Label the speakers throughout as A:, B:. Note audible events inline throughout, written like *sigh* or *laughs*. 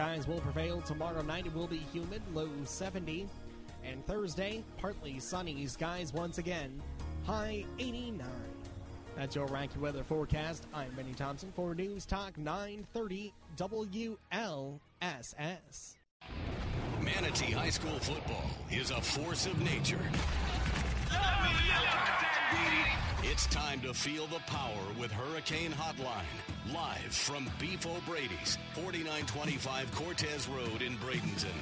A: Skies will prevail tomorrow night. It will be humid, low 70. And Thursday, partly sunny skies once again, high 89. That's your Ranky weather forecast. I'm Benny Thompson for News Talk 930 WLSS.
B: Manatee High School football is a force of nature. It's time to feel the power with Hurricane Hotline. Live from Beef O'Brady's, 4925 Cortez Road in Bradenton.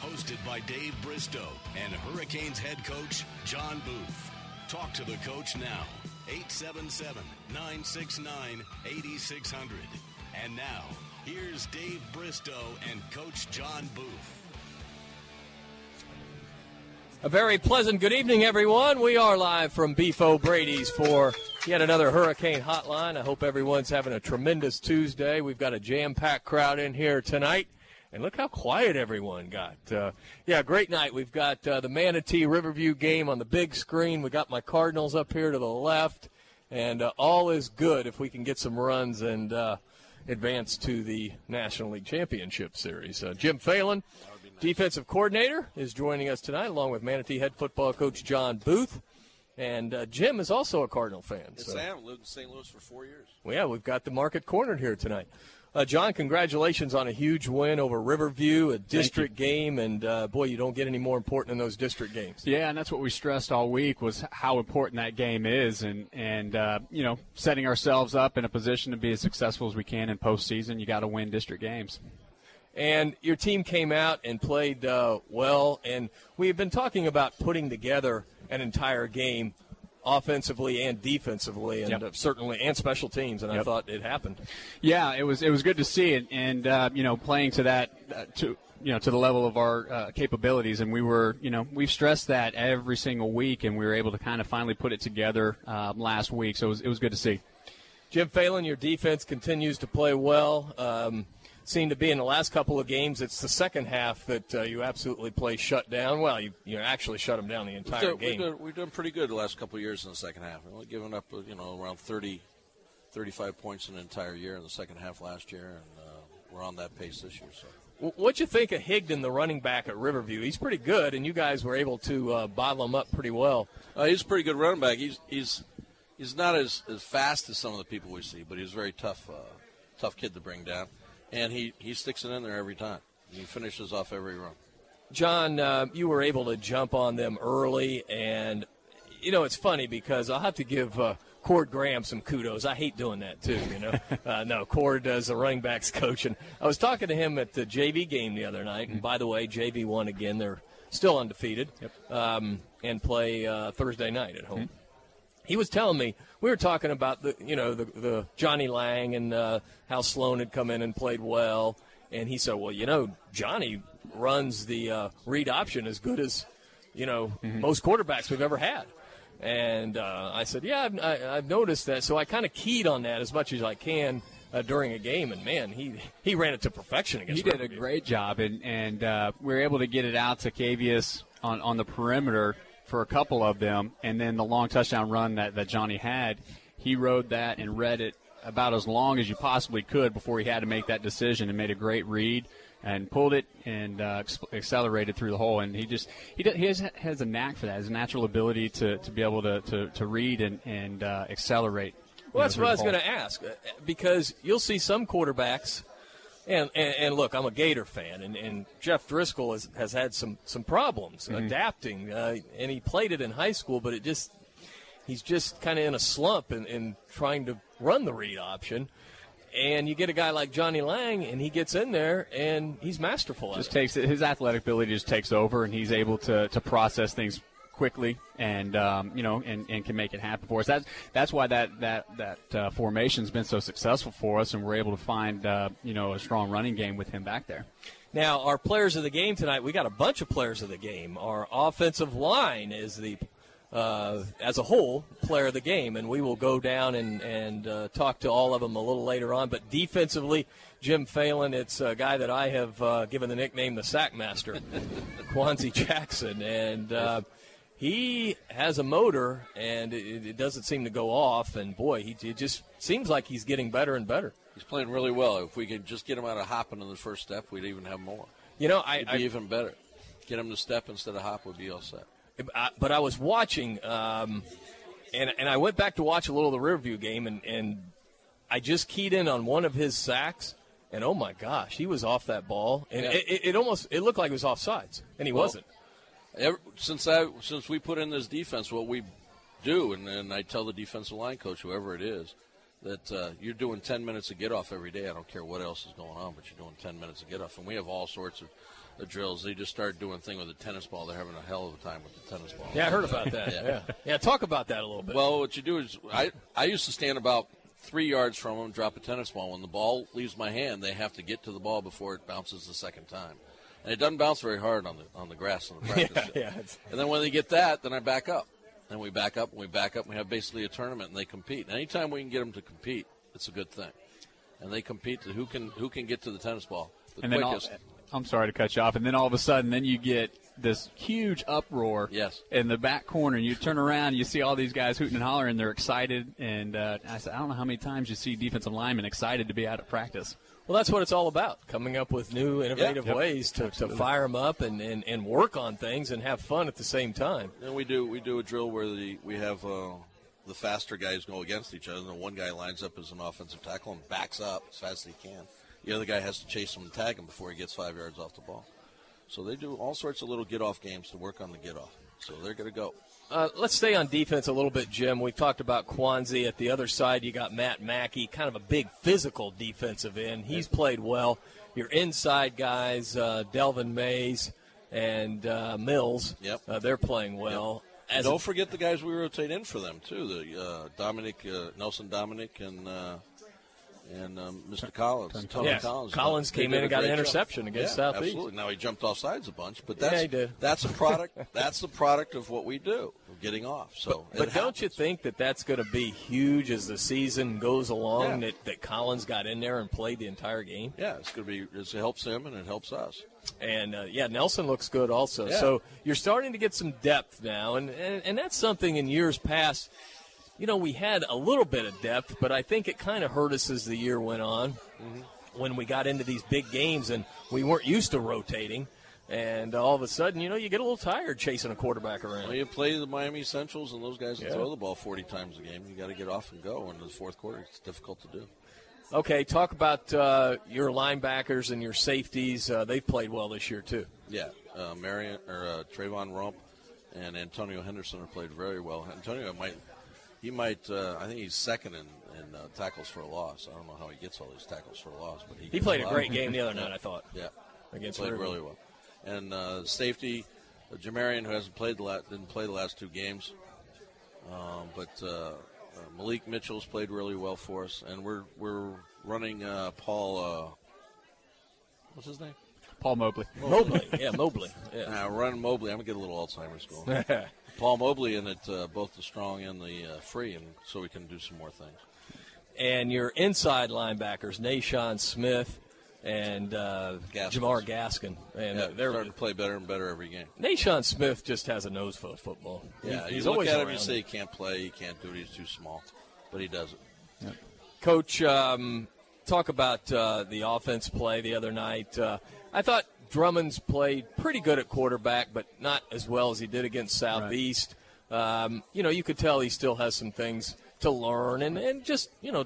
B: Hosted by Dave Bristow and Hurricanes head coach John Booth. Talk to the coach now. 877 969 8600. And now, here's Dave Bristow and Coach John Booth.
C: A very pleasant good evening, everyone. We are live from Beef O'Brady's for yet another Hurricane Hotline. I hope everyone's having a tremendous Tuesday. We've got a jam packed crowd in here tonight. And look how quiet everyone got. Uh, yeah, great night. We've got uh, the Manatee Riverview game on the big screen. We got my Cardinals up here to the left, and uh, all is good if we can get some runs and uh, advance to the National League Championship Series. Uh, Jim Phelan. Defensive coordinator, is joining us tonight, along with Manatee head football coach John Booth. And uh, Jim is also a Cardinal fan.
D: Yes, so. I am. Lived in St. Louis for four years.
C: Well, yeah, we've got the market cornered here tonight. Uh, John, congratulations on a huge win over Riverview, a district game, and uh, boy, you don't get any more important in those district games.
E: Yeah, and that's what we stressed all week was how important that game is, and and uh, you know setting ourselves up in a position to be as successful as we can in postseason. You got to win district games.
C: And your team came out and played uh, well, and we've been talking about putting together an entire game offensively and defensively, and yep. certainly and special teams. And yep. I thought it happened.
E: Yeah, it was it was good to see it, and uh, you know, playing to that uh, to you know to the level of our uh, capabilities, and we were you know we've stressed that every single week, and we were able to kind of finally put it together um, last week. So it was, it was good to see.
C: Jim Phelan, your defense continues to play well. Um, seem to be in the last couple of games. It's the second half that uh, you absolutely play shut down. Well, you you actually shut them down the entire
D: we've
C: game.
D: We've done, we've done pretty good the last couple of years in the second half. We've only given up uh, you know around 30, 35 points in an entire year in the second half last year, and uh, we're on that pace this year. So.
C: What you think of Higdon, the running back at Riverview? He's pretty good, and you guys were able to uh, bottle him up pretty well.
D: Uh, he's a pretty good running back. He's he's he's not as, as fast as some of the people we see, but he's a very tough uh, tough kid to bring down and he, he sticks it in there every time. He finishes off every run.
C: John, uh, you were able to jump on them early, and you know it's funny because I'll have to give uh, Cord Graham some kudos. I hate doing that too. You know, *laughs* uh, no, Cord does the running backs coach, and I was talking to him at the JV game the other night. And by the way, JV won again. They're still undefeated, yep. um, and play uh, Thursday night at home. Mm-hmm he was telling me we were talking about the you know the, the Johnny Lang and uh, how Sloan had come in and played well, and he said, well, you know, Johnny runs the uh, read option as good as you know mm-hmm. most quarterbacks we've ever had. And uh, I said, yeah, I've, I, have noticed that. So I kind of keyed on that as much as I can uh, during a game, and man, he he ran it to perfection against.
E: He did a great job, and and uh, we were able to get it out to Cavius on on the perimeter for a couple of them, and then the long touchdown run that, that Johnny had, he rode that and read it about as long as you possibly could before he had to make that decision and made a great read and pulled it and uh, accelerated through the hole. And he just he, does, he has, has a knack for that, his natural ability to, to be able to, to, to read and, and uh, accelerate.
C: Well, that's what I was going to ask uh, because you'll see some quarterbacks – and, and, and, look, I'm a Gator fan, and, and Jeff Driskel has, has had some, some problems mm-hmm. adapting. Uh, and he played it in high school, but it just he's just kind of in a slump in, in trying to run the read option. And you get a guy like Johnny Lang, and he gets in there, and he's masterful.
E: Just takes. His athletic ability just takes over, and he's able to, to process things quickly and um, you know and, and can make it happen for us. That's that's why that that that uh, formation's been so successful for us, and we're able to find uh, you know a strong running game with him back there.
C: Now, our players of the game tonight, we got a bunch of players of the game. Our offensive line is the, uh, as a whole, player of the game, and we will go down and, and uh, talk to all of them a little later on. But defensively, Jim Phelan, it's a guy that I have uh, given the nickname the Sack Master, Kwanzi *laughs* Jackson. And uh, he has a motor, and it, it, doesn't seem to go off. And boy, he, it just seems like he's getting better and better.
D: He's playing really well. If we could just get him out of hopping in the first step, we'd even have more.
C: You know, I,
D: It'd be
C: I,
D: even better. Get him to step instead of hop would be all set.
C: I, but I was watching, um, and and I went back to watch a little of the Riverview game, and and I just keyed in on one of his sacks, and oh my gosh, he was off that ball, and
D: Yeah.
C: it, it, it almost it looked like it was off sides, and he
D: Well,
C: wasn't.
D: Ever, since I since we put in this defense, what we do, and, and I tell the defensive line coach, whoever it is, that uh, you're doing 10 minutes of get off every day. I don't care what else is going on, but you're doing 10 minutes of get off. And we have all sorts of, of drills. They just started doing thing with a tennis ball. They're having a hell of a time with the tennis ball.
C: Yeah, I heard about that. *laughs*
D: Yeah.
C: yeah. yeah, talk about that a little bit.
D: Well, what you do is I I used to stand about three yards from them, drop a tennis ball. When the ball leaves my hand, they have to get to the ball before it bounces the second time, and it doesn't bounce very hard on the on the grass on the *laughs* practice.
C: yeah, yeah,
D: And then when they get that, then I back up. Then we back up and we back up and we have basically a tournament and they compete. And anytime we can get them to compete, it's a good thing. And they compete to who can who can get to the tennis ball the
E: and then all,
D: quickest.
E: I'm sorry to cut you off, and then all of a sudden, then you get this huge uproar
D: Yes.
E: in the back corner, and you turn around, and you see all these guys hooting and hollering, they're excited, and uh, I said, I don't know how many times you see defensive linemen excited to be out of practice.
C: Well, that's what it's all about coming up with new, innovative
D: Yep.
C: ways to, to fire them up and, and, and work on things and have fun at the same time.
D: Then we do we do a drill where the we have uh, the faster guys go against each other. And one guy lines up as an offensive tackle and backs up as fast as he can. The other guy has to chase him and tag him before he gets five yards off the ball. So they do all sorts of little get off games to work on the get off. So they're going to go.
C: Uh, let's stay on defense a little bit, Jim. We've talked about Kwanzi. At the other side, you got Matt Mackey, kind of a big physical defensive end. He's played well. Your inside guys, uh, Delvin Mays and uh, Mills,
D: Yep.
C: uh, they're playing well.
D: And
C: As
D: don't
C: a-
D: forget the guys we rotate in for them too. The uh, Dominic uh, Nelson Dominic and uh, and um, Mr. Collins. Tony
C: Yeah,
D: Collins.
C: Collins came in and got an
D: great job.
C: interception against
D: yeah,
C: Southeast.
D: Absolutely. Now he jumped off sides a bunch, but that's
C: he did.
D: that's a product. *laughs* that's the product of what we do. Of getting off. So,
C: but
D: it
C: don't you think that that's going to be huge as the season goes along?
D: Yeah.
C: That, that Collins got in there and played the entire game,
D: Yeah, it's going to be. It helps him and it helps us.
C: and uh, yeah, Nelson looks good also.
D: Yeah.
C: So you're starting to get some depth now, and, and and that's something in years past. You know, we had a little bit of depth, but I think it kind of hurt us as the year went on.
D: Mm-hmm.
C: When we got into these big games and we weren't used to rotating, and all of a sudden, you know, you get a little tired chasing a quarterback around.
D: When you play the Miami Centrals and those guys
C: Yeah.
D: throw the ball 40 times a game, you got to get off and go. In the fourth quarter, it's difficult to do.
C: Okay, talk about uh, your linebackers and your safeties. Uh, they've played well this year too.
D: Yeah, uh, Marion or uh, Trayvon Rump and Antonio Henderson have played very well. Antonio I might, he might, uh, I think he's second in, in uh, tackles for a loss. I don't know how he gets all these tackles for a loss, but he
C: He played a
D: lot.
C: great game the other night. I thought. *laughs*
D: Yeah,
C: Against
D: played
C: Riverview.
D: really well. And uh, safety, uh, Jamarian, who hasn't played the la- didn't play the last two games, um, but uh, uh, Malik Mitchell's played really well for us, and we're we're running uh, Paul. Uh, what's his name?
E: Paul Mobley.
C: Mobley, *laughs* yeah, Mobley. Yeah.
D: Uh, running Mobley. I'm gonna get a little Alzheimer's going. *laughs* Paul Mobley in it, uh, both the strong and the uh, free, and so we can do some more things.
C: and your inside linebackers, Nashawn Smith and uh,
D: Gaskins.
C: Jamar Gaskin, and
D: Yeah,
C: they're
D: starting to play better and better every game.
C: Nashawn Smith just has a nose for football. He-
D: Yeah,
C: he's
D: look
C: always
D: at him,
C: around
D: you say he can't play, he can't do it, he's too small, but he does it.
C: Coach, um, talk about uh, the offense play the other night. Uh, I thought Drummond's played pretty good at quarterback, but not as well as he did against Southeast. Um, you know, you could tell he still has some things to learn, and, and just you know,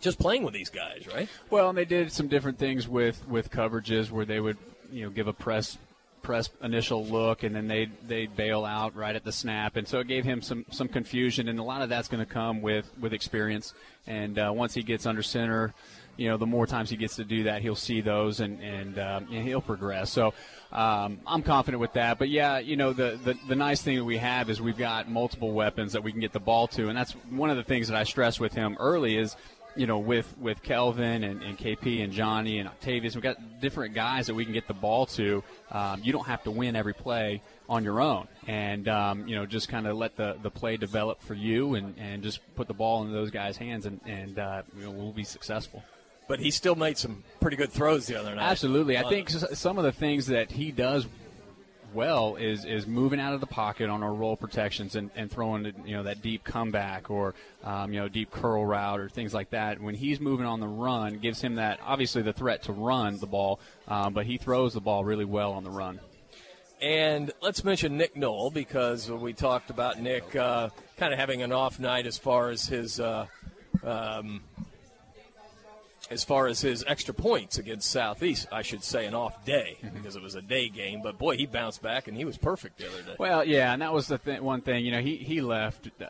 C: just playing with these guys, right?
E: Well, and they did some different things with with coverages where they would you know give a press press initial look and then they they bail out right at the snap and so it gave him some some confusion and a lot of that's going to come with with experience and uh, once he gets under center you know, the more times he gets to do that, he'll see those and and, um, and he'll progress. So um, I'm confident with that. But yeah, you know, the, the the nice thing that we have is we've got multiple weapons that we can get the ball to, and that's one of the things that I stress with him early is you know, with with Kelvin and, and KP and Johnny and Octavius, we've got different guys that we can get the ball to. Um, you don't have to win every play on your own, and um, you know, just kind of let the, the play develop for you, and, and just put the ball in those guys' hands, and and uh, you know, we'll be successful.
C: But he still made some pretty good throws the other night.
E: Absolutely, I think some of the things that he does well is is moving out of the pocket on our roll protections and, and throwing you know that deep comeback or um, you know deep curl route or things like that. When he's moving on the run, gives him that obviously the threat to run the ball, um, but he throws the ball really well on the run.
C: And let's mention Nick Knoll because we talked about Nick uh, kind of having an off night as far as his uh, um, as far as his extra points against Southeast, I should say an off day mm-hmm. because it was a day game. But boy, he bounced back and he was perfect the other day.
E: Well, yeah, and that was the th- one thing. You know, he he left uh,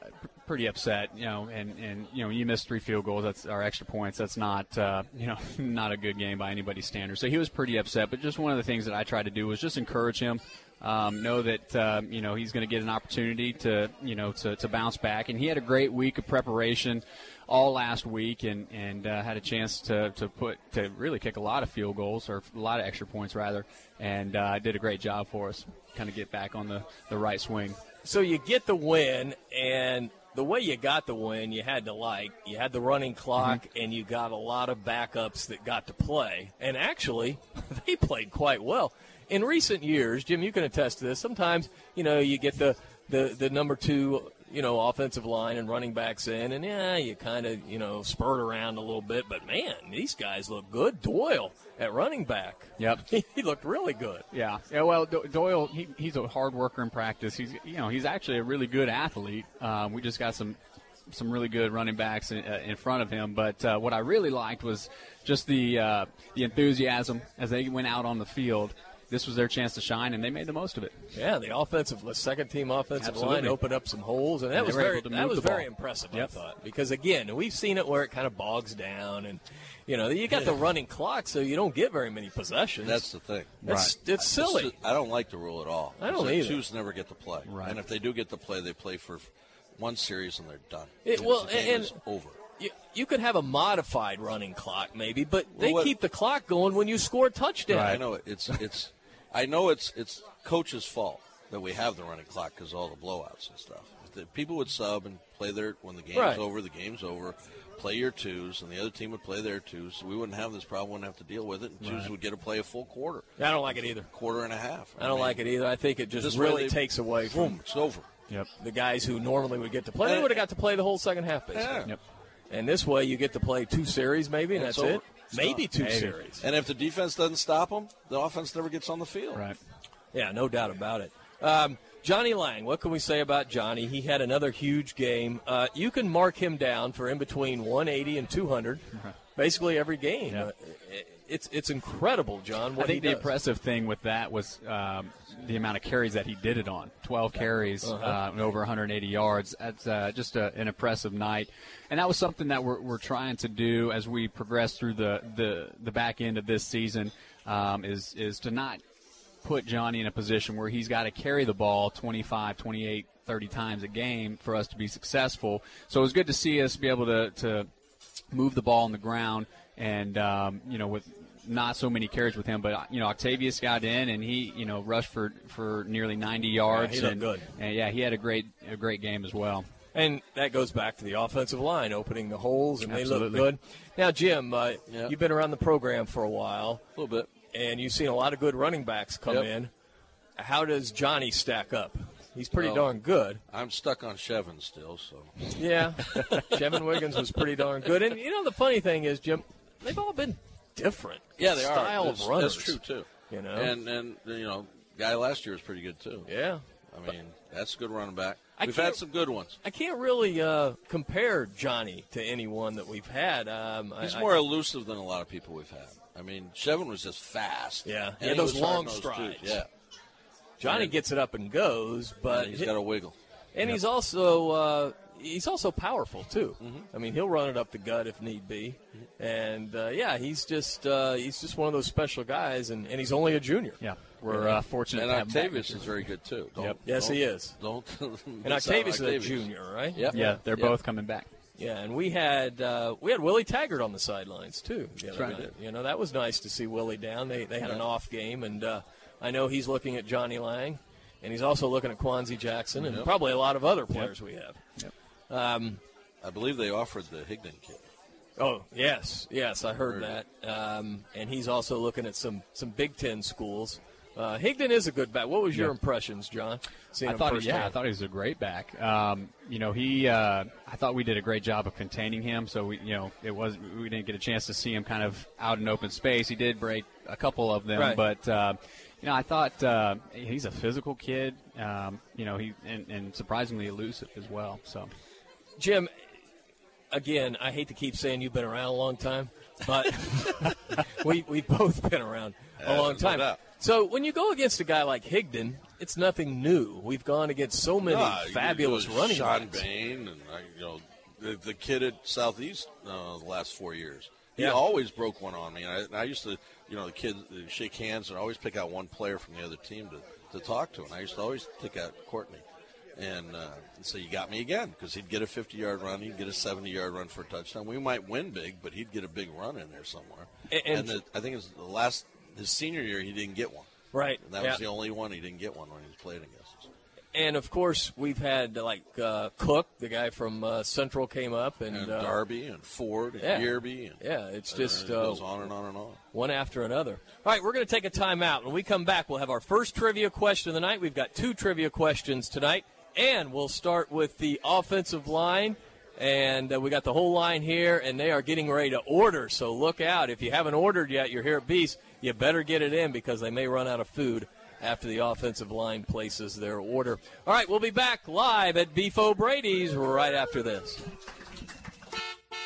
E: pretty upset. You know, and and you know, you missed three field goals. That's our extra points. That's not uh, you know *laughs* not a good game by anybody's standards. So he was pretty upset. But just one of the things that I tried to do was just encourage him. Um, know that um, you know he's going to get an opportunity to you know to, to bounce back, and he had a great week of preparation all last week and and uh, had a chance to, to put to really kick a lot of field goals or a lot of extra points rather, and uh, did a great job for us. Kind of get back on the the right swing.
C: So you get the win, and the way you got the win, you had to like you had the running clock, mm-hmm. and you got a lot of backups that got to play, and actually *laughs* they played quite well. In recent years, Jim, you can attest to this. Sometimes you know you get the the, the number two you know, offensive line and running backs in, and yeah, you kind of, you know, spurt around a little bit. But man, these guys look good. Doyle at running back.
E: Yep, *laughs*
C: he looked really good.
E: Yeah, yeah. Well, Doyle, he, he's a hard worker in practice. He's, you know, he's actually a really good athlete. Um, we just got some some really good running backs in, uh, in front of him. But uh, what I really liked was just the uh, the enthusiasm as they went out on the field this was their chance to shine, and they made the most of it.
C: Yeah, the offensive, the second team offensive Absolutely. line opened up some holes, and that and was very that was very impressive. Yep. I thought because again, we've seen it where it kind of bogs down, and you know you got yeah. the running clock, so you don't get very many possessions.
D: That's the thing.
C: That's, right. It's silly.
D: I don't like the rule at all.
C: I don't either.
D: Twos never get to play, right. and if they do get to play, they play for one series and they're done.
C: It, well, and,
D: over.
C: You, you, could have a modified running clock, maybe, but they well, what, keep the clock going when you score a touchdown.
D: Right. I know. It's it's I know it's it's coach's fault that we have the running clock because all the blowouts and stuff. The people would sub and play their when the game's right. over. The game's over. Play your twos, and the other team would play their twos. So we wouldn't have this problem. Wouldn't have to deal with it. And twos right. would get to play a full quarter.
C: I don't like it either.
D: Quarter and a half.
C: I, I don't mean, like it either. I think it just really they, takes away from
D: boom, it's over.
C: Yep. The guys who normally would get to play, they eh. would have got to play the whole second half, basically.
D: Yeah. Yep.
C: And this way, you get to play two series, maybe, and, and that's it. Maybe two
D: maybe.
C: series.
D: And if the defense doesn't stop them, the offense never gets on the field.
E: Right.
C: Yeah, no doubt about it. Um, Johnny Lang, what can we say about Johnny? He had another huge game. Uh, you can mark him down for in between 180 and 200, *laughs* basically every game. Yeah. It's it's incredible, John. I
E: think the
C: does.
E: impressive thing with that was um, the amount of carries that he did it on. 12 carries, uh-huh. uh, over 180 yards. That's uh, just a, an impressive night, and that was something that we're, we're trying to do as we progress through the the, the back end of this season. Um, is is to not put Johnny in a position where he's got to carry the ball 25, 28, 30 times a game for us to be successful. So it was good to see us be able to, to move the ball on the ground and, um, you know, with not so many carries with him, but you know Octavius got in and he you know rushed for for nearly 90 yards.
C: Yeah,
E: and,
C: good.
E: And yeah, he had a great a great game as well.
C: And that goes back to the offensive line opening the holes, and Absolutely. they look good. Now, Jim, uh, yep. you've been around the program for a while.
D: A little bit
C: and you've seen a lot of good running backs come yep. in. How does Johnny stack up? He's pretty well, darn good.
D: I'm stuck on Chevin still, so.
C: Yeah, *laughs* Chevin Wiggins was pretty darn good. And you know the funny thing is, Jim, they've all been different.
D: Yeah, they
C: style
D: are.
C: of runners.
D: That's true too.
C: You know,
D: and and you know, guy last year was pretty good too.
C: Yeah,
D: I mean that's a good running back. We've had some good ones.
C: I can't really uh, compare Johnny to anyone that we've had. Um,
D: He's
C: I,
D: more
C: I,
D: elusive than a lot of people we've had. I mean, Chevin was just fast.
C: Yeah,
D: and
C: yeah, those long strides.
D: Too. Yeah,
C: Johnny gets it up and goes, but
D: he's got a wiggle.
C: And yep. he's also uh, he's also powerful too. I mean, he'll run it up the gut if need be, and uh, yeah, he's just uh, he's just one of those special guys, and, and he's only a junior.
E: Yeah, we're uh, fortunate
D: And
E: to have him back
D: Octavius
E: this
D: is very good too. Don't,
E: Yep.
C: Yes,
D: don't-
C: he is. *laughs* *laughs*
D: Don't.
C: And
D: miss out on
C: Octavius is a junior, right?
D: Yep.
E: Yeah, they're
D: Yep.
E: both coming back.
C: Yeah, and we had uh, we had Willie Taggart on the sidelines too. The other
E: right.
C: night. You know that was nice to see Willie down. They they had an off game, and uh, I know he's looking at Johnny Lang, and he's also looking at Kwanzi Jackson, and
D: Yep.
C: probably a lot of other players we have. Um,
D: I believe they offered the Higdon kid.
C: oh yes, yes, I heard that. Um, and he's also looking at some some Big Ten schools. Uh, Higdon is a good back. What was your
E: Yeah.
C: impressions, John? Seeing
E: I
C: him
E: thought, yeah, I thought he was a great back. Um, you know, he, uh, I thought we did a great job of containing him. So we, you know, it was we didn't get a chance to see him kind of out in open space. He did break a couple of them,
C: Right.
E: but uh, you know, I thought uh, he's a physical kid. Um, you know, he and, and surprisingly elusive as well. So
C: Jim, again, I hate to keep saying you've been around a long time, but *laughs* we we've both been around a
D: Yeah,
C: long time. so when you go against a guy like Higdon, it's nothing new. We've gone against so many fabulous running
D: Sean
C: backs.
D: Bain and you know the, the kid at Southeast uh, the last four years. He
C: Yeah.
D: always broke one on me. And I, and I used to, you know, the kids uh, shake hands and always pick out one player from the other team to, to talk to. And I used to always pick out Courtney. And uh, so you got me again because he'd get a 50 yard run, he'd get a 70 yard run for a touchdown. We might win big, but he'd get a big run in there somewhere.
C: And-
D: And, the, I think it was the last his senior year he didn't get one.
C: Right.
D: And that
C: yeah.
D: was the only one he didn't get one when he was playing against us.
C: and of course, we've had uh, like uh, Cook, the guy from uh, Central, came up, and,
D: And
C: uh,
D: Darby and Ford and
C: yeah.
D: And
C: Yeah, it's just
D: it
C: uh,
D: goes on and on and on.
C: one after another. All right, we're going to take a timeout. When we come back, we'll have our first trivia question of the night. We've got two trivia questions tonight, and we'll start with the offensive line. And uh, we got the whole line here, and they are getting ready to order. So look out. If you haven't ordered yet, you're here at Beast, you better get it in because they may run out of food after the offensive line places their order. All right, we'll be back live at Beef O'Brady's right after this.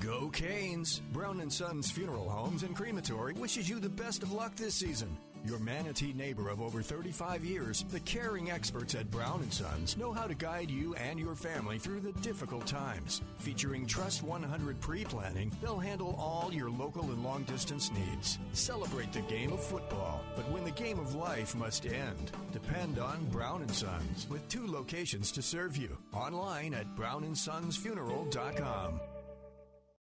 F: Go Canes! Brown and Sons Funeral Homes and Crematory wishes you the best of luck this season. Your manatee neighbor of over 35 years, the caring experts at Brown and Sons know how to guide you and your family through the difficult times. Featuring Trust 100 pre-planning, they'll handle all your local and long distance needs. Celebrate the game of football, but when the game of life must end, depend on Brown and Sons with two locations to serve you. Online at brownandsonsfuneral.com.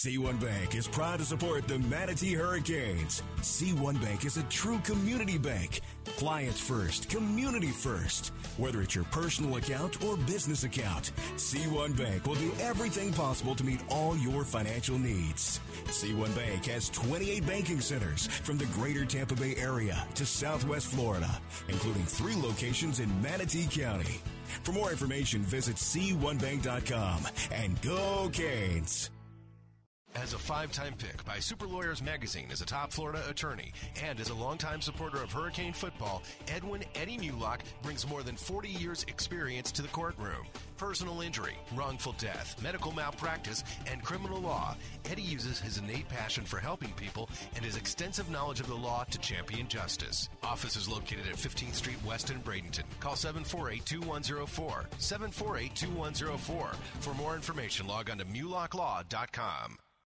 G: C1 Bank is proud to support the Manatee Hurricanes. C1 Bank is a true community bank. Clients first, community first. Whether it's your personal account or business account, C1 Bank will do everything possible to meet all your financial needs. C1 Bank has 28 banking centers from the greater Tampa Bay area to southwest Florida, including three locations in Manatee County. For more information, visit C1Bank.com and go Canes.
F: As a five-time pick by Super Lawyers Magazine as a top Florida attorney and as a longtime supporter of Hurricane football, Edwin Eddie Mulock brings more than 40 years experience to the courtroom. Personal injury, wrongful death, medical malpractice, and criminal law, Eddie uses his innate passion for helping people and his extensive knowledge of the law to champion justice. Office is located at 15th Street West in Bradenton. Call 748-2104, 748-2104. For more information, log on to MulockLaw.com.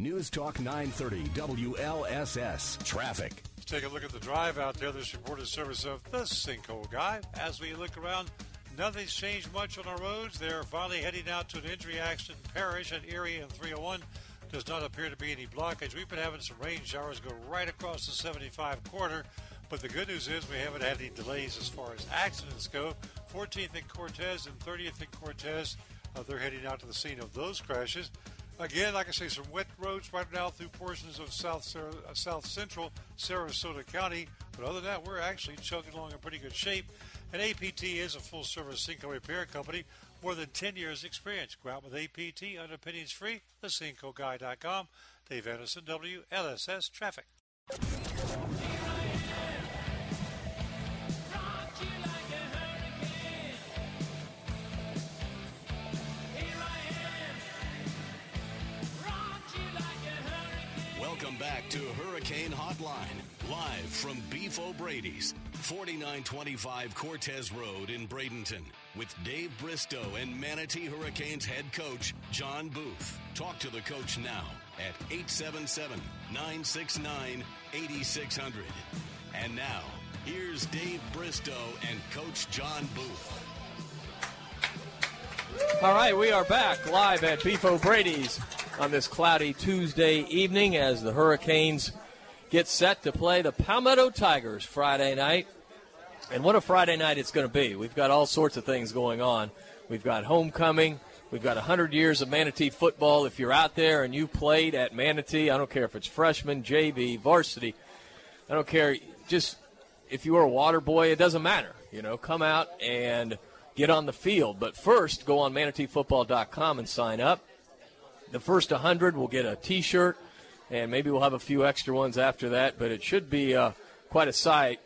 G: News Talk 930 WLSS Traffic.
H: Let's take a look at the drive out there. This reported service of the Sinkhole Guy. As we look around, nothing's changed much on our roads. They're finally heading out to an injury accident Parrish at Erie and 301. Does not appear to be any blockage. We've been having some rain showers go right across the 75 corner. But the good news is we haven't had any delays as far as accidents go. 14th and Cortez and 30th and Cortez, uh, they're heading out to the scene of those crashes. Again, like I say, some wet roads right now through portions of South uh, South Central Sarasota County. But other than that, we're actually chugging along in pretty good shape. And APT is a full service sinkhole repair company, more than 10 years experience. Go out with APT, underpinnings free, thesinkholeguy.com. Dave Anderson, WLSS Traffic.
B: Back to Hurricane Hotline, live from Beef O'Brady's, 4925 Cortez Road in Bradenton, with Dave Bristow and Manatee Hurricanes head coach John Booth. Talk to the coach now at 877 969 8600. And now, here's Dave Bristow and Coach John Booth.
C: All right, we are back live at Beef O'Brady's on this cloudy Tuesday evening as the Hurricanes get set to play the Palmetto Tigers Friday night. And what a Friday night it's going to be. We've got all sorts of things going on. We've got homecoming. We've got 100 years of Manatee football. If you're out there and you played at Manatee, I don't care if it's freshman, JV, varsity, I don't care. Just if you were a water boy, it doesn't matter. You know, come out and get on the field. But first, go on manateefootball.com and sign up. The first 100 will get a t shirt, and maybe we'll have a few extra ones after that, but it should be uh, quite a sight.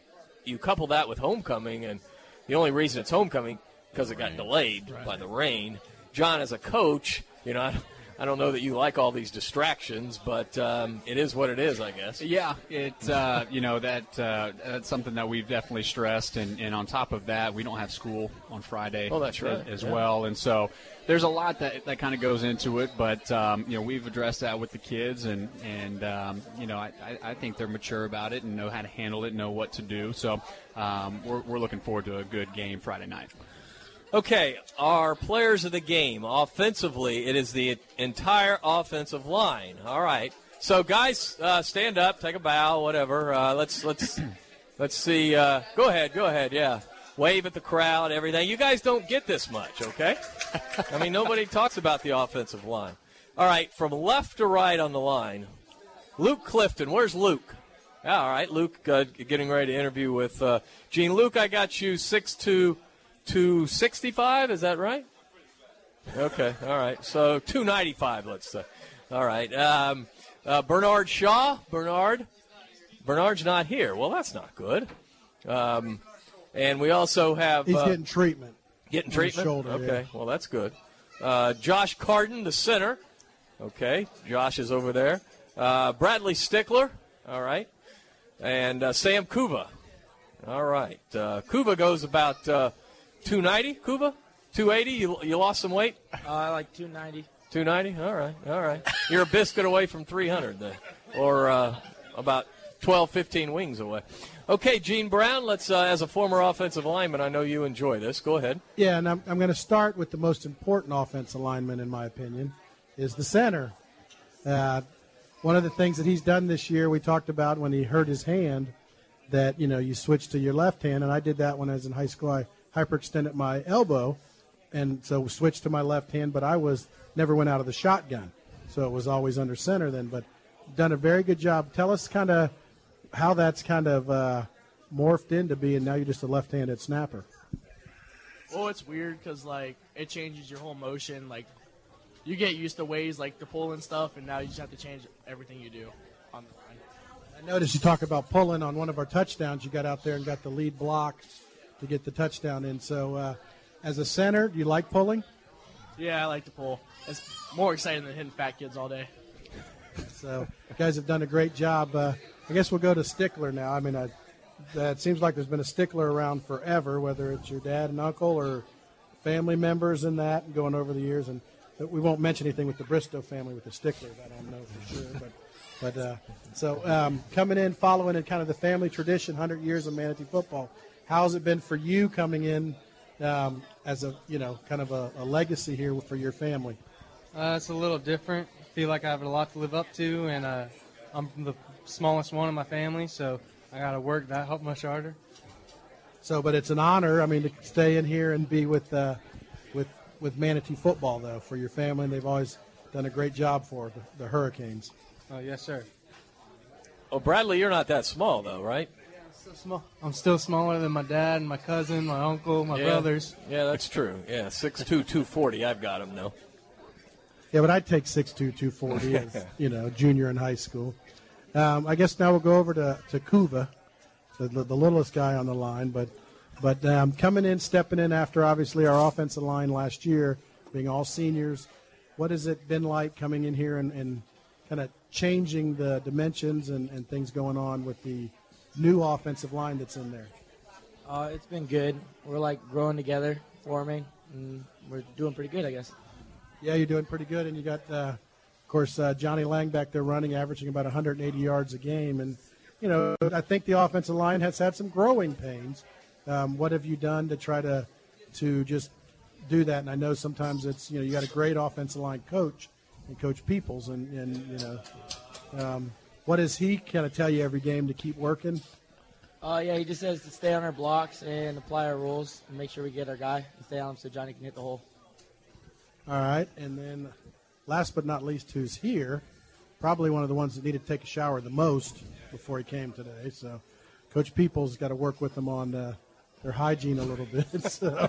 C: You couple that with homecoming, and the only reason it's homecoming because it got delayed
I: Right.
C: by the rain. John, as a coach, you know, I, don't know that you like all these distractions, but um, it is what it is, I guess.
E: Yeah, it uh, you know that uh, that's something that we've definitely stressed, and, and on top of that, we don't have school on Friday.
C: Oh, that's right,
E: as,
C: yeah.
E: well, and so there's a lot that that kind of goes into it. But um, you know, we've addressed that with the kids, and and um, you know, I, I I think they're mature about it and know how to handle it, know what to do. So um, we're we're looking forward to a good game Friday night.
C: Okay, our players of the game. Offensively, it is the entire offensive line. All right. So, guys, uh, stand up, take a bow, whatever. Uh, let's let's *laughs* let's see. Uh, go ahead, go ahead. Yeah, wave at the crowd, everything. You guys don't get this much, okay? I mean, nobody *laughs* talks about the offensive line. All right, from left to right on the line, Luke Clifton. Where's Luke? Yeah, all right, Luke, uh, getting ready to interview with uh, Gene. Luke, I got you six two. 265, is that right? Okay, all right. So 295, let's say. All right. Um, uh, Bernard Shaw. Bernard. Bernard's not here. Well, that's not good. Um, and we also have.
I: He's
C: uh,
I: getting treatment.
C: Getting treatment?
I: shoulder,
C: okay,
I: yeah.
C: well, that's good. Uh, Josh Carden, the center. Okay, Josh is over there. Uh, Bradley Stickler. All right. And uh, Sam Kuva. All right. Uh, Kuva goes about uh, 290, Kuva? 280? You, you lost some weight?
J: Uh, like 290.
C: 290? All right, all right. You're a biscuit away from 300 then, or uh, about 12, 15 wings away. Okay, Gene Brown, let's, uh, as a former offensive lineman, I know you enjoy this. Go ahead.
I: Yeah, and I'm, I'm going to start with the most important offensive lineman, in my opinion, is the center. Uh, one of the things that he's done this year, we talked about when he hurt his hand, that you know you switch to your left hand, and I did that when I was in high school. I hyperextended my elbow, and so switched to my left hand. But I was never went out of the shotgun, so it was always under center then. But done a very good job. Tell us kind of how that's kind of uh, morphed into being now you're just a left-handed snapper.
J: Well, it's weird because like it changes your whole motion. Like you get used to ways like the pull and stuff, and now you just have to change everything you do on the line.
I: I noticed you talk about pulling on one of our touchdowns. You got out there and got the lead block to get the touchdown in. So, uh, as a center, do you like pulling?
J: Yeah, I like to pull. It's more exciting than hitting fat kids all day. *laughs*
I: So, you guys have done a great job. Uh, I guess we'll go to Stickler now. I mean, I, uh, it seems like there's been a Stickler around forever, whether it's your dad and uncle or family members in that, and going over the years. And we won't mention anything with the Bristow family with the Sticklers. I don't know for sure, but. But uh, so um, coming in, following in kind of the family tradition, 100 years of Manatee football. How's it been for you coming in um, as a you know kind of a, a legacy here for your family?
K: Uh, it's a little different. I feel like I have a lot to live up to, and uh, I'm the smallest one in my family, so I got to work that much harder.
I: So, but it's an honor. I mean, to stay in here and be with uh, with with Manatee football though for your family, and they've always done a great job for the, the Hurricanes.
K: Oh yes, sir.
C: Oh, Bradley, you're not that small though, right?
K: Still small. I'm still smaller than my dad, and my cousin, my uncle, my
C: yeah.
K: brothers.
C: Yeah, that's true. Yeah, 6'2", 240. I've got him though.
I: Yeah, but I'd take 6'2", 240 *laughs* as you know junior in high school. Um, I guess now we'll go over to to Kuva, the, the littlest guy on the line, but but um, coming in, stepping in after obviously our offensive line last year, being all seniors. What has it been like coming in here and, and kind of changing the dimensions and, and things going on with the new offensive line that's in there?
L: Uh, it's been good. We're like growing together, forming, and we're doing pretty good, I guess.
I: Yeah, you're doing pretty good, and you got, uh, of course, uh, Johnny Lang back there running, averaging about 180 yards a game, and you know, I think the offensive line has had some growing pains. Um, what have you done to try to to just do that? And I know sometimes it's you know you got a great offensive line coach, and Coach Peoples, and, and you know, um, what does he kind of tell you every game to keep working?
L: Uh, yeah, he just says to stay on our blocks and apply our rules and make sure we get our guy and stay on him so Johnny can hit the hole.
I: All right, and then last but not least, who's here? Probably one of the ones that needed to take a shower the most before he came today. So, Coach Peoples got to work with them on uh, their hygiene a little bit. *laughs* So.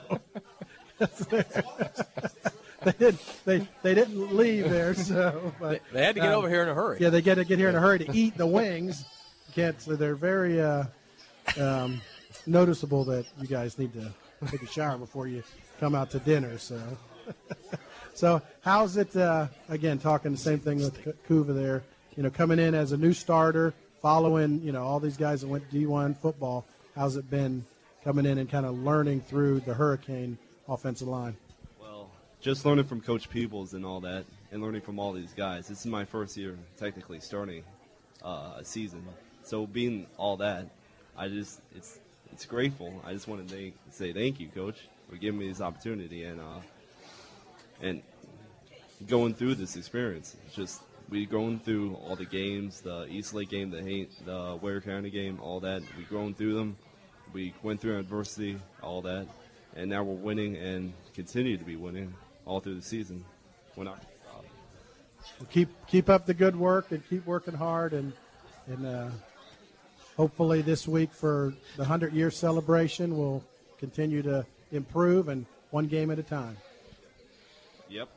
I: *laughs* *laughs* they didn't they, they didn't leave there, so but,
C: they had to get um, over here in a hurry.
I: Yeah, they get to get here in a hurry to *laughs* eat the wings. Can't so they're very uh, um, noticeable that you guys need to take a shower before you come out to dinner. So, *laughs* so how's it? Uh, again, talking the same thing with Kuva there. You know, coming in as a new starter, following you know all these guys that went D1 football. How's it been coming in and kind of learning through the Hurricane offensive line?
M: Just learning from Coach Peebles and all that, and learning from all these guys. This is my first year technically starting uh, a season, so being all that, I just it's it's grateful. I just want to thank, say thank you, Coach, for giving me this opportunity and uh, and going through this experience. Just we going through all the games, the East Lake game, the Haint, the Ware County game, all that. We've grown through them. We went through adversity, all that, and now we're winning and continue to be winning all through the season. We're not.
I: Well, keep keep up the good work and keep working hard and and uh, hopefully this week for the hundred year celebration we'll continue to improve and one game at a time.
M: Yep.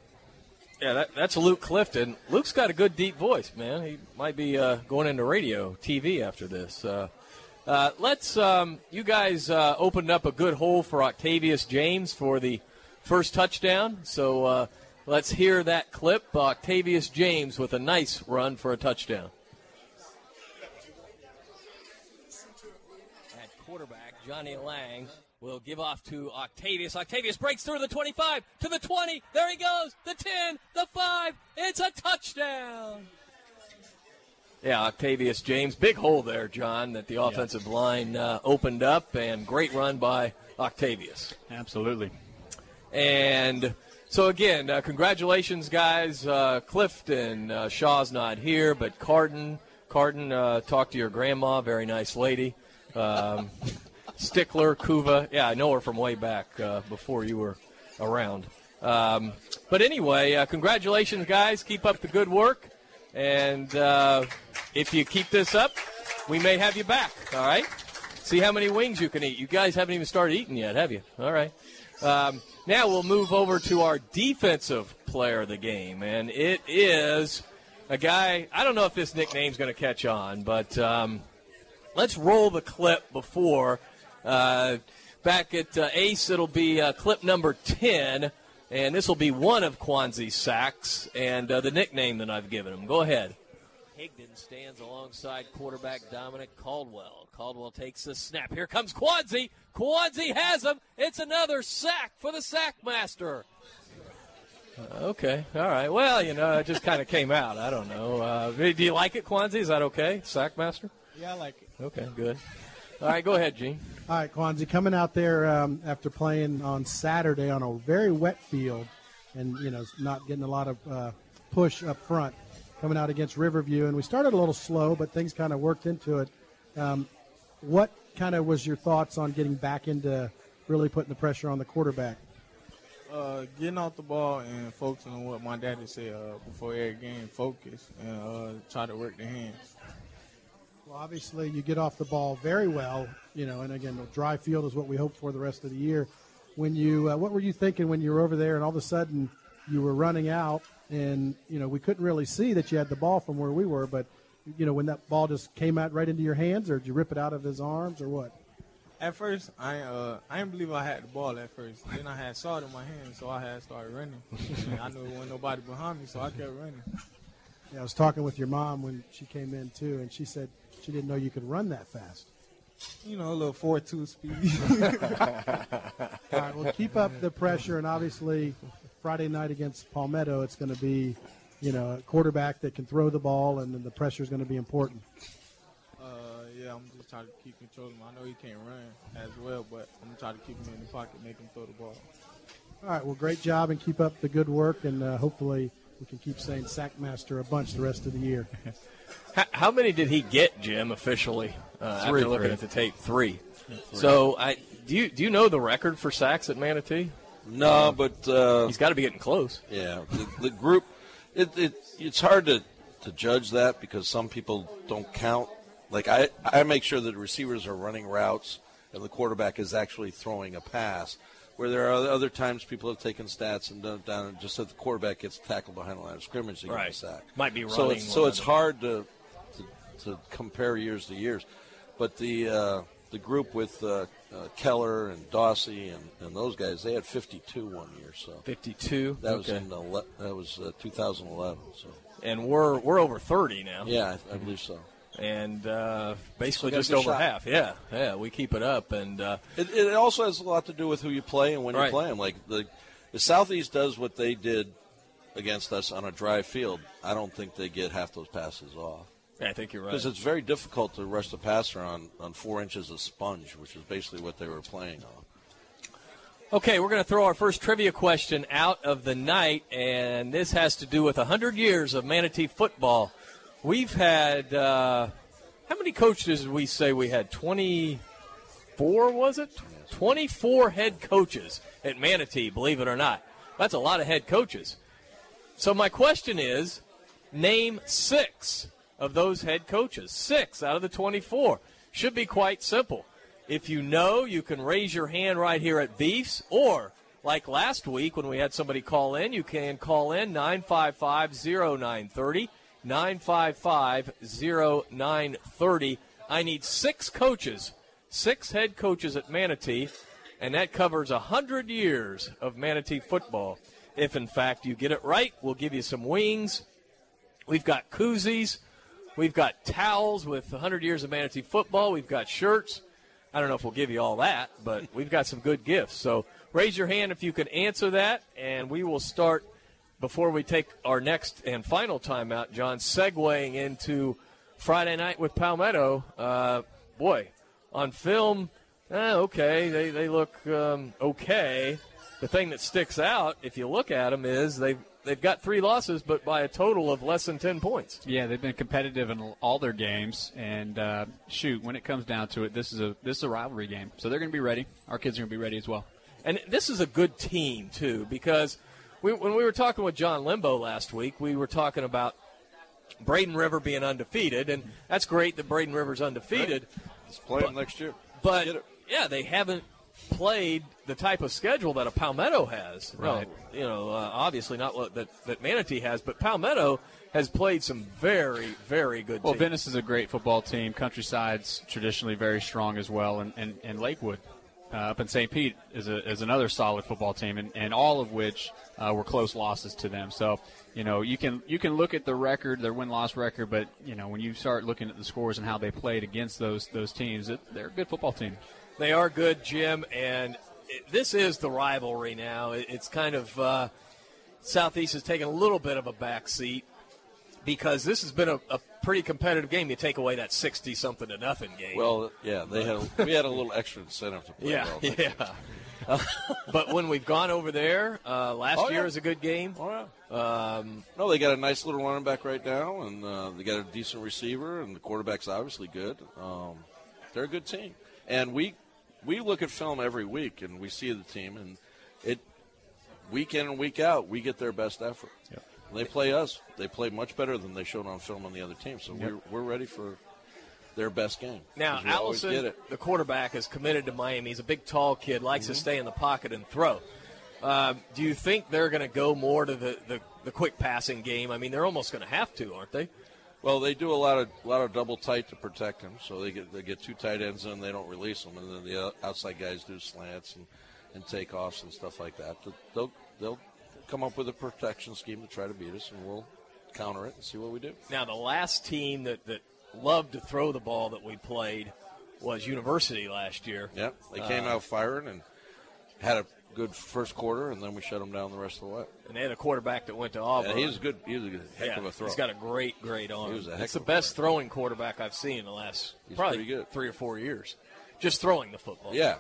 C: Yeah, that, that's Luke Clifton. Luke's got a good deep voice, man. He might be uh, going into radio, TV after this. Uh, uh, let's, um, you guys uh, opened up a good hole for Octavius James for the first touchdown. So uh, let's hear that clip. Octavius James with a nice run for a touchdown. At quarterback, Johnny Lang will give off to Octavius. Octavius breaks through the 25 to the 20. There he goes. The 10, the 5. It's a touchdown. Yeah, Octavius James. Big hole there, John, that the offensive yeah. line uh, opened up, and great run by Octavius.
E: Absolutely.
C: And so again, uh, congratulations, guys. Uh, Clifton uh, Shaw's not here, but Carton, Carton, uh, talked to your grandma. Very nice lady. Um, *laughs* Stickler, Kuva. Yeah, I know her from way back uh, before you were around. Um, but anyway, uh, congratulations, guys. Keep up the good work. And uh, if you keep this up, we may have you back. All right. See how many wings you can eat. You guys haven't even started eating yet, have you? All right. Um, now we'll move over to our defensive player of the game, and it is a guy. I don't know if this nickname's going to catch on, but um, let's roll the clip before. Uh, back at uh, Ace, it'll be uh, clip number 10. And this will be one of Kwanzi's sacks and uh, the nickname that I've given him. Go ahead. Higdon stands alongside quarterback Dominic Caldwell. Caldwell takes the snap. Here comes Kwanzi. Kwanzi has him. It's another sack for the sack master. Uh, okay, all right. Well, you know, it just kind of came out. I don't know. Uh, do you like it, Kwanzi? Is that okay, sack master?
I: Yeah, I like it.
C: Okay, good. All right, go ahead, Gene.
I: All right, Kwanzi, coming out there um, after playing on Saturday on a very wet field, and you know not getting a lot of uh, push up front, coming out against Riverview, and we started a little slow, but things kind of worked into it. Um, what kind of was your thoughts on getting back into really putting the pressure on the quarterback?
N: Uh, getting off the ball and focusing on what my daddy said uh, before every game, focus and uh, try to work the hands.
I: Well, obviously, you get off the ball very well, you know, and again, the dry field is what we hope for the rest of the year. When you, uh, what were you thinking when you were over there, and all of a sudden you were running out, and you know we couldn't really see that you had the ball from where we were, but you know when that ball just came out right into your hands, or did you rip it out of his arms, or what?
N: At first, I uh, I didn't believe I had the ball at first. Then I had saw it in my hand, so I had started running. I knew there wasn't nobody behind me, so I kept running.
I: Yeah, I was talking with your mom when she came in too, and she said she didn't know you could run that fast.
N: You know, a little four-two speed. *laughs*
I: All right, well, keep up the pressure, and obviously, Friday night against Palmetto, it's going to be, you know, a quarterback that can throw the ball, and then the pressure is going to be important.
N: Uh, yeah, I'm just trying to keep control of him. I know he can't run as well, but I'm trying to keep him in the pocket, make him throw the ball.
I: All right, well, great job, and keep up the good work, and uh, hopefully we can keep saying Sackmaster a bunch the rest of the year. *laughs*
C: How, how many did he get, Jim, officially? Uh,
E: Three.
C: after looking
E: Three.
C: at the tape, three.
E: Three.
C: So, I do you do you know the record for sacks at Manatee?
D: No, but uh,
C: he's got to be getting close.
D: Yeah, the, the group. It, it it's hard to, to judge that because some people don't count. Like I, I make sure that receivers are running routes and the quarterback is actually throwing a pass. Where there are other times people have taken stats and done it down and just said the quarterback gets tackled behind the line of scrimmage
C: Right.
D: sack.
C: Might be
D: So
C: running
D: it's, so it's hard to, to to compare years to years. But the uh, the group with uh, uh, Keller and Dossie and, and those guys, they had 52 one year. So
C: 52.
D: That was
C: Okay.
D: in ele- that was uh, 2011. So
C: and we're we're over 30 now.
D: Yeah, I, I believe so.
C: And uh, basically
D: Still got a
C: just over
D: shot.
C: half. Yeah, yeah. We keep it up, and uh,
D: It, it also has a lot to do with who you play and when
C: Right.
D: you play them. Like the the Southeast does what they did against us on a dry field. I don't think they get half those passes off.
C: Yeah, I think you're right.
D: Because it's very difficult to rush the passer on, on four inches of sponge, which is basically what they were playing on.
C: Okay, we're going to throw our first trivia question out of the night, and this has to do with 100 years of Manatee football. We've had, uh, how many coaches did we say we had? 24, was it? 24 head coaches at Manatee, believe it or not. That's a lot of head coaches. So my question is name six of those head coaches. Six out of the 24. Should be quite simple. If you know, you can raise your hand right here at Beefs, or like last week when we had somebody call in, you can call in 955 0930. 955 0930. I need six coaches, six head coaches at Manatee, and that covers 100 years of Manatee football. If, in fact, you get it right, we'll give you some wings. We've got koozies. We've got towels with 100 years of Manatee football. We've got shirts. I don't know if we'll give you all that, but *laughs* we've got some good gifts. So raise your hand if you can answer that, and we will start before we take our next and final timeout, John, segueing into Friday night with Palmetto. Uh, boy, on film, eh, okay, they, they look um, okay. The thing that sticks out, if you look at them, is they've they've got three losses, but by a total of less than ten points.
E: Yeah, they've been competitive in all their games, and uh, shoot, when it comes down to it, this is a this is a rivalry game, so they're going to be ready. Our kids are going to be ready as well.
C: And this is a good team too, because we, when we were talking with John Limbo last week, we were talking about Braden River being undefeated, and that's great that Braden River's undefeated.
D: Let's play them next year.
C: But yeah, they haven't played the type of schedule that a Palmetto has.
E: Right.
C: No, you know, uh, obviously not what that, that Manatee has, but Palmetto has played some very, very good
E: Well,
C: teams.
E: Venice is a great football team. Countryside's traditionally very strong as well, and, and, and Lakewood. uh, up in St. Pete is, a, is another solid football team, and, and all of which uh, were close losses to them. So, you know, you can you can look at the record, their win loss record, but you know when you start looking at the scores and how they played against those those teams, it, they're a good football team.
C: They are good, Jim, and it, this is the rivalry now. It, it's kind of uh, Southeast has taken a little bit of a back seat because this has been a, a pretty competitive game. You take away that sixty something to nothing game.
D: Well, yeah, they had a, *laughs* we had a little extra incentive to play
C: yeah,
D: well.
C: yeah. *laughs* but when we've gone over there, uh, last
D: Oh,
C: year
D: yeah.
C: was a good game.
D: Oh,
C: Um,
D: No, they got a nice little running back right now, and uh, they got a decent receiver, and the quarterback's obviously good. Um, they're a good team, and we we look at film every week, and we see the team, and it week in and week out, we get their best effort. They play us; they play much better than they showed on film on the other team. So
C: Yep.
D: we're we're ready for their best game.
C: Now,
D: we get
C: Allison,
D: it.
C: the quarterback, is committed to Miami. He's a big, tall kid, likes
D: Mm-hmm.
C: to stay in the pocket and throw. Um, do you think they're going to go more to the, the, the quick passing game? I mean, they're almost going to have to, aren't they?
D: Well, they do a lot of lot of double tight to protect him. So they get they get two tight ends in, they don't release them, and then the outside guys do slants and, and takeoffs and stuff like that. They'll they'll come up with a protection scheme to try to beat us, and we'll counter it and see what we do.
C: Now, the last team that, that loved to throw the ball that we played was University last year.
D: Yep, they came
C: Uh,
D: out firing and had a good first quarter, and then we shut them down the rest of the way.
C: And they had a quarterback that went to Auburn.
D: Yeah, he was good. He was a good, heck
C: Yeah,
D: of a throw.
C: He's got a great, great arm.
D: He was a heck
C: it's the best throwing quarterback I've seen in the last
D: He's
C: probably three or four years. Just throwing the football.
D: Yeah.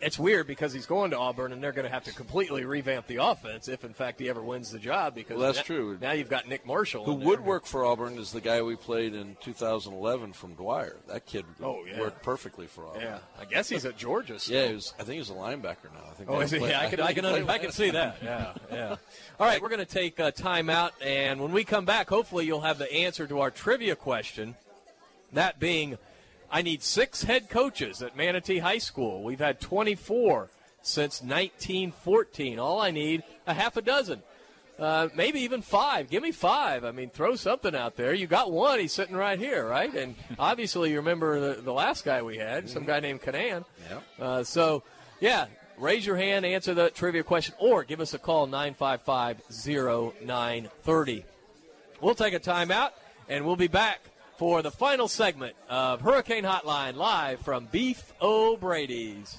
C: It's weird because he's going to Auburn and they're going to have to completely revamp the offense if, in fact, he ever wins the job. Because
D: Well, that's
C: na-
D: true.
C: Now you've got Nick Marshall.
D: Who would work for Auburn is the guy we played in 2011 from Dwyer. That kid
C: Oh, yeah.
D: worked perfectly for Auburn.
C: Yeah, I guess he's at Georgia. still. *laughs*
D: Yeah, he was, I think he's a linebacker now. I think.
C: Oh, is he? Yeah, I can, I can,
D: he
C: I can see that. *laughs* Yeah, yeah. All right, we're going to take a time out, and when we come back, hopefully you'll have the answer to our trivia question. That being, I need six head coaches at Manatee High School. We've had 24 since 1914. All I need a half a dozen. Uh, maybe even five. Give me five. I mean, throw something out there. You got one. He's sitting right here, right? And *laughs* obviously, you remember the, the last guy we had, some guy named Kinnan.
D: Yeah.
C: Uh, so, yeah, raise your hand, answer the trivia question, or give us a call 955 0930. We'll take a timeout, and we'll be back for the final segment of Hurricane Hotline live from Beef O'Brady's.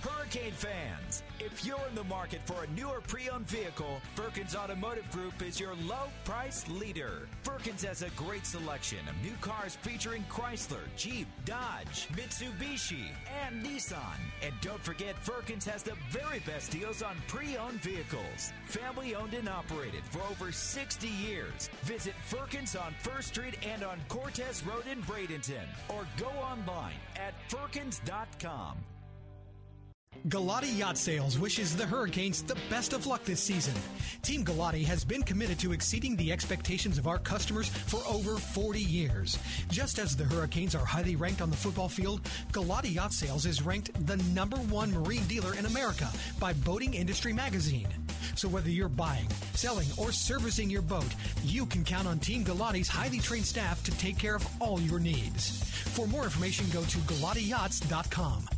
O: Hurricane fans, if you're in the market for a newer pre-owned vehicle, Firkins Automotive Group is your low price leader. Firkins has a great selection of new cars featuring Chrysler, Jeep, Dodge, Mitsubishi, and Nissan. And don't forget, Firkins has the very best deals on pre-owned vehicles. Family owned and operated for over 60 years. Visit Firkins on First Street and on Cortez Road in Bradenton, or go online at firkins.com.
P: Galati Yacht Sales wishes the Hurricanes the best of luck this season. Team Galati has been committed to exceeding the expectations of our customers for over 40 years. Just as the Hurricanes are highly ranked on the football field, Galati Yacht Sales is ranked the number one marine dealer in America by Boating Industry Magazine. So whether you're buying, selling, or servicing your boat, you can count on Team Galati's highly trained staff to take care of all your needs. For more information, go to GalatiYachts.com.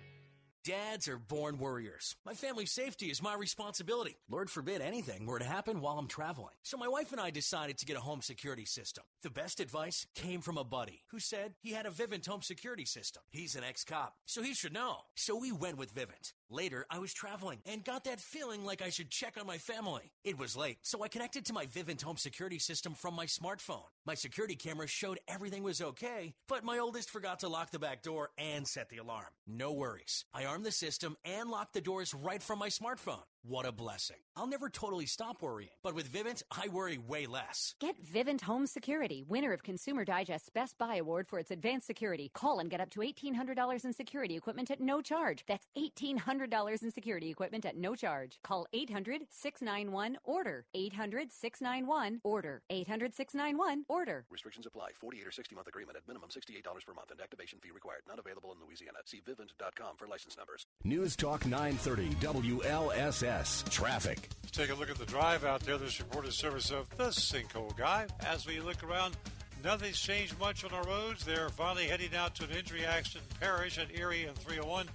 Q: Dads are born warriors. My family's safety is my responsibility. Lord forbid anything were to happen while I'm traveling. So my wife and I decided to get a home security system. The best advice came from a buddy who said he had a Vivint home security system. He's an ex-cop, so he should know. So we went with Vivint. Later, I was traveling and got that feeling like I should check on my family. It was late, so I connected to my Vivint home security system from my smartphone. My security camera showed everything was okay, but my oldest forgot to lock the back door and set the alarm. No worries. I armed the system and locked the doors right from my smartphone. What a blessing. I'll never totally stop worrying, but with Vivint, I worry way less.
R: Get Vivint Home Security, winner of Consumer Digest's Best Buy Award for its advanced security. Call and get up to $1,800 in security equipment at no charge. That's $1,800 in security equipment at no charge. Call 800 691 ORDER. 800 691 ORDER. 800 691 ORDER.
S: Restrictions apply. 48 or 60 month agreement at minimum $68 per month and activation fee required. Not available in Louisiana. See Vivint.com for license numbers.
B: News Talk 930 WLSS Traffic.
H: Let's take a look at the drive out there. This report is service of the Sinkhole Guy. As we look around, nothing's changed much on our roads. They're finally heading out to an injury accident Parrish at Erie and 301.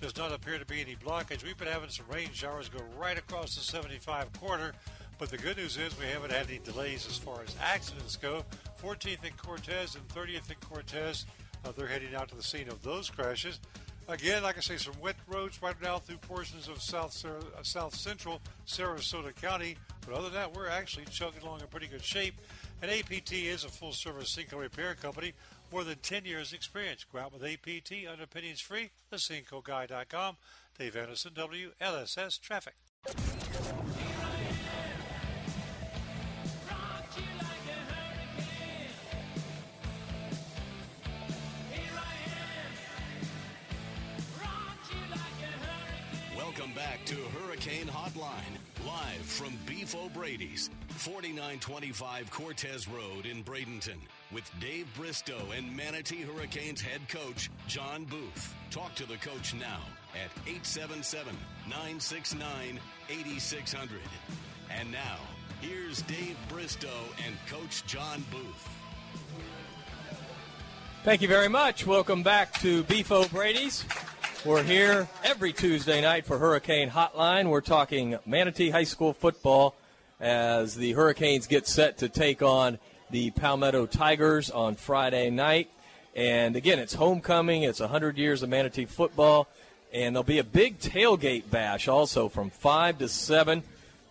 H: Does not appear to be any blockage. We've been having some rain showers go right across the 75 corner. But the good news is we haven't had any delays as far as accidents go. 14th and Cortez and 30th and Cortez, uh, they're heading out to the scene of those crashes. Again, like I say, some wet roads right now through portions of South uh, South Central Sarasota County. But other than that, we're actually chugging along in pretty good shape. And APT is a full-service sinkhole repair company, more than 10 years experience. Go out with APT, underpinnings free. thesinkholeguy.com. Dave Anderson, WLSS Traffic.
B: Hurricane Hotline, live from Beef O'Brady's, 4925 Cortez Road in Bradenton, with Dave Bristow and Manatee Hurricanes head coach John Booth. Talk to the coach now at 877 969 8600. And now, here's Dave Bristow and Coach John Booth.
C: Thank you very much. Welcome back to Beef O'Brady's. We're here every Tuesday night for Hurricane Hotline. We're talking Manatee High School football as the Hurricanes get set to take on the Palmetto Tigers on Friday night. And again, it's homecoming. It's 100 years of Manatee football. And there'll be a big tailgate bash also from 5 to 7.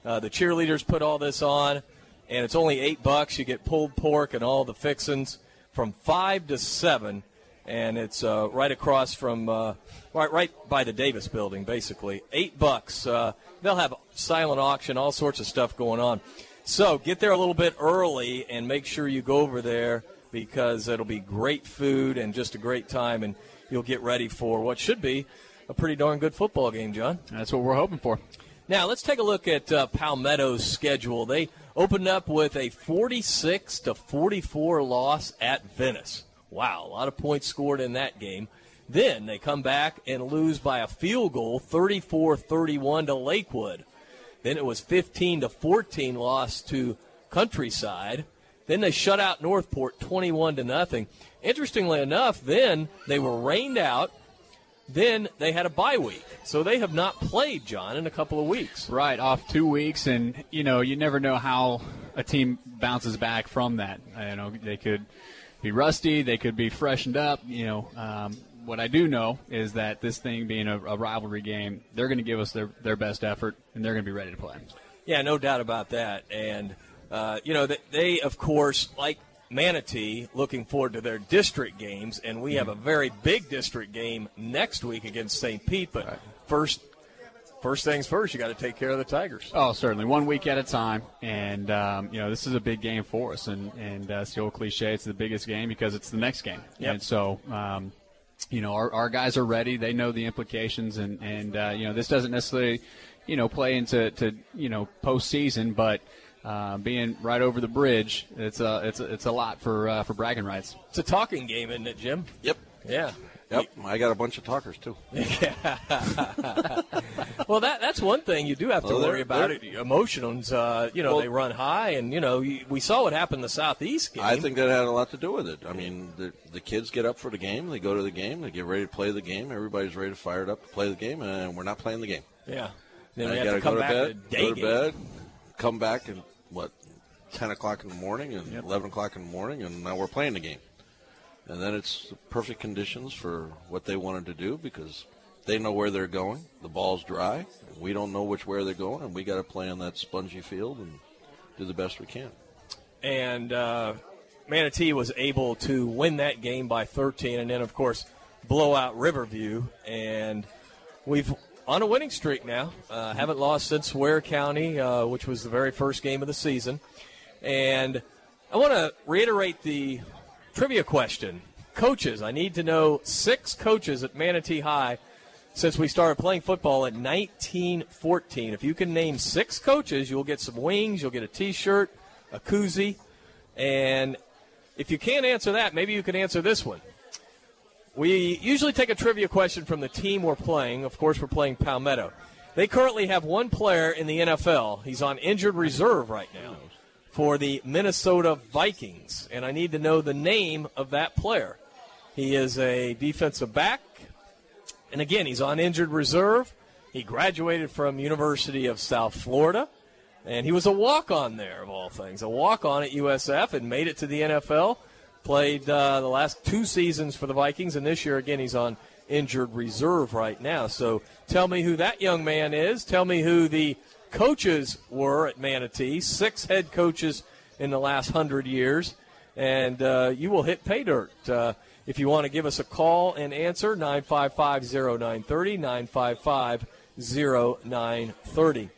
C: Uh, the cheerleaders put all this on, and it's only 8 bucks. You get pulled pork and all the fixins from 5 to 7 and it's uh, right across from uh, right right by the Davis Building, basically. Eight bucks. Uh, they'll have silent auction, all sorts of stuff going on. So get there a little bit early and make sure you go over there because it'll be great food and just a great time, and you'll get ready for what should be a pretty darn good football game, John.
E: That's what we're hoping for.
C: Now let's take a look at uh, Palmetto's schedule. They opened up with a 46 to 44 loss at Venice. Wow, a lot of points scored in that game. Then they come back and lose by a field goal, 34-31 to Lakewood. Then it was 15 to 14 loss to Countryside. Then they shut out Northport 21 to nothing. Interestingly enough, then they were rained out. Then they had a bye week. So they have not played, John, in a couple of weeks.
E: Right, off two weeks, and you know you never know how a team bounces back from that. You know they could be rusty, they could be freshened up. You know, um, what I do know is that this thing being a, a rivalry game, they're going to give us their their best effort, and they're going to be ready to play.
C: Yeah, no doubt about that. And uh, you know, they, they of course like Manatee looking forward to their district games, and we have a very big district game next week against St. Pete. But first, first things first, you got to take care of the Tigers.
E: Oh, certainly, one week at a time, and um, you know this is a big game for us, and and uh, it's the old cliche, it's the biggest game because it's the next game,
C: Yep.
E: and so. Um, you know, our, our guys are ready. They know the implications, and and uh, you know, this doesn't necessarily, you know, play into to you know postseason, but. Uh, being right over the bridge, it's a it's a, it's a lot for uh, for bragging rights.
C: It's a talking game, isn't it, Jim?
D: Yep.
C: Yeah.
D: Yep. I got a bunch of talkers too. yeah. *laughs*
C: well, that that's one thing you do have to
D: Well,
C: worry about. It emotions, uh, you know,
D: Well-
C: they run high, and you know, we saw what happened in the southeast game.
D: I think that had a lot to do with it. I mean, the, the kids get up for the game, they go to the game, they get ready to play the game. Everybody's ready to fire it up to play the game, and we're not playing the game.
C: Yeah. Then
D: And
C: we have
D: gotta
C: come
D: go to
C: back
D: bed,
C: to day
D: go to bed, come back and what, ten o'clock in the morning and eleven o'clock in the morning, and now we're playing the game. And then it's the perfect conditions for what they wanted to do because they know where they're going. The ball's dry. We don't know which way they're going, and we got to play on that spongy field and do the best we can.
C: and uh, Manatee was able to win that game by 13, and then of course blow out Riverview, and we've on a winning streak now. Uh, haven't lost since Ware County, uh, which was the very first game of the season, and I want to reiterate the trivia question. Coaches, I need to know six coaches at Manatee High since we started playing football in 1914. If you can name six coaches, you'll get some wings, you'll get a T-shirt, a koozie, and if you can't answer that, maybe you can answer this one. We usually take a trivia question from the team we're playing. Of course, we're playing Palmetto. They currently have one player in the NFL. He's on injured reserve right now for the Minnesota Vikings, and I need to know the name of that player. He is a defensive back, and again, he's on injured reserve. He graduated from University of South Florida, and he was a walk-on there of all things, a walk-on at USF, and made it to the NFL. Played uh, the last two seasons for the Vikings, and this year again he's on injured reserve right now. So tell me who that young man is. Tell me who the coaches were at Manatee. Six head coaches in the last hundred years, and uh, you will hit pay dirt. Uh, if you want to give us a call and answer, 955 0930, 955 0930.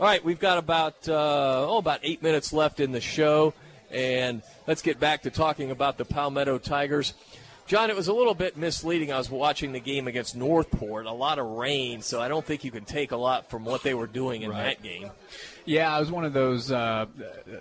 C: All right, we've got about uh, oh about eight minutes left in the show, and let's get back to talking about the Palmetto Tigers. John, it was a little bit misleading. I was watching the game against Northport, a lot of rain, so I don't think you can take a lot from what they were doing in
E: Right.
C: that game.
E: Yeah, it was one of those uh,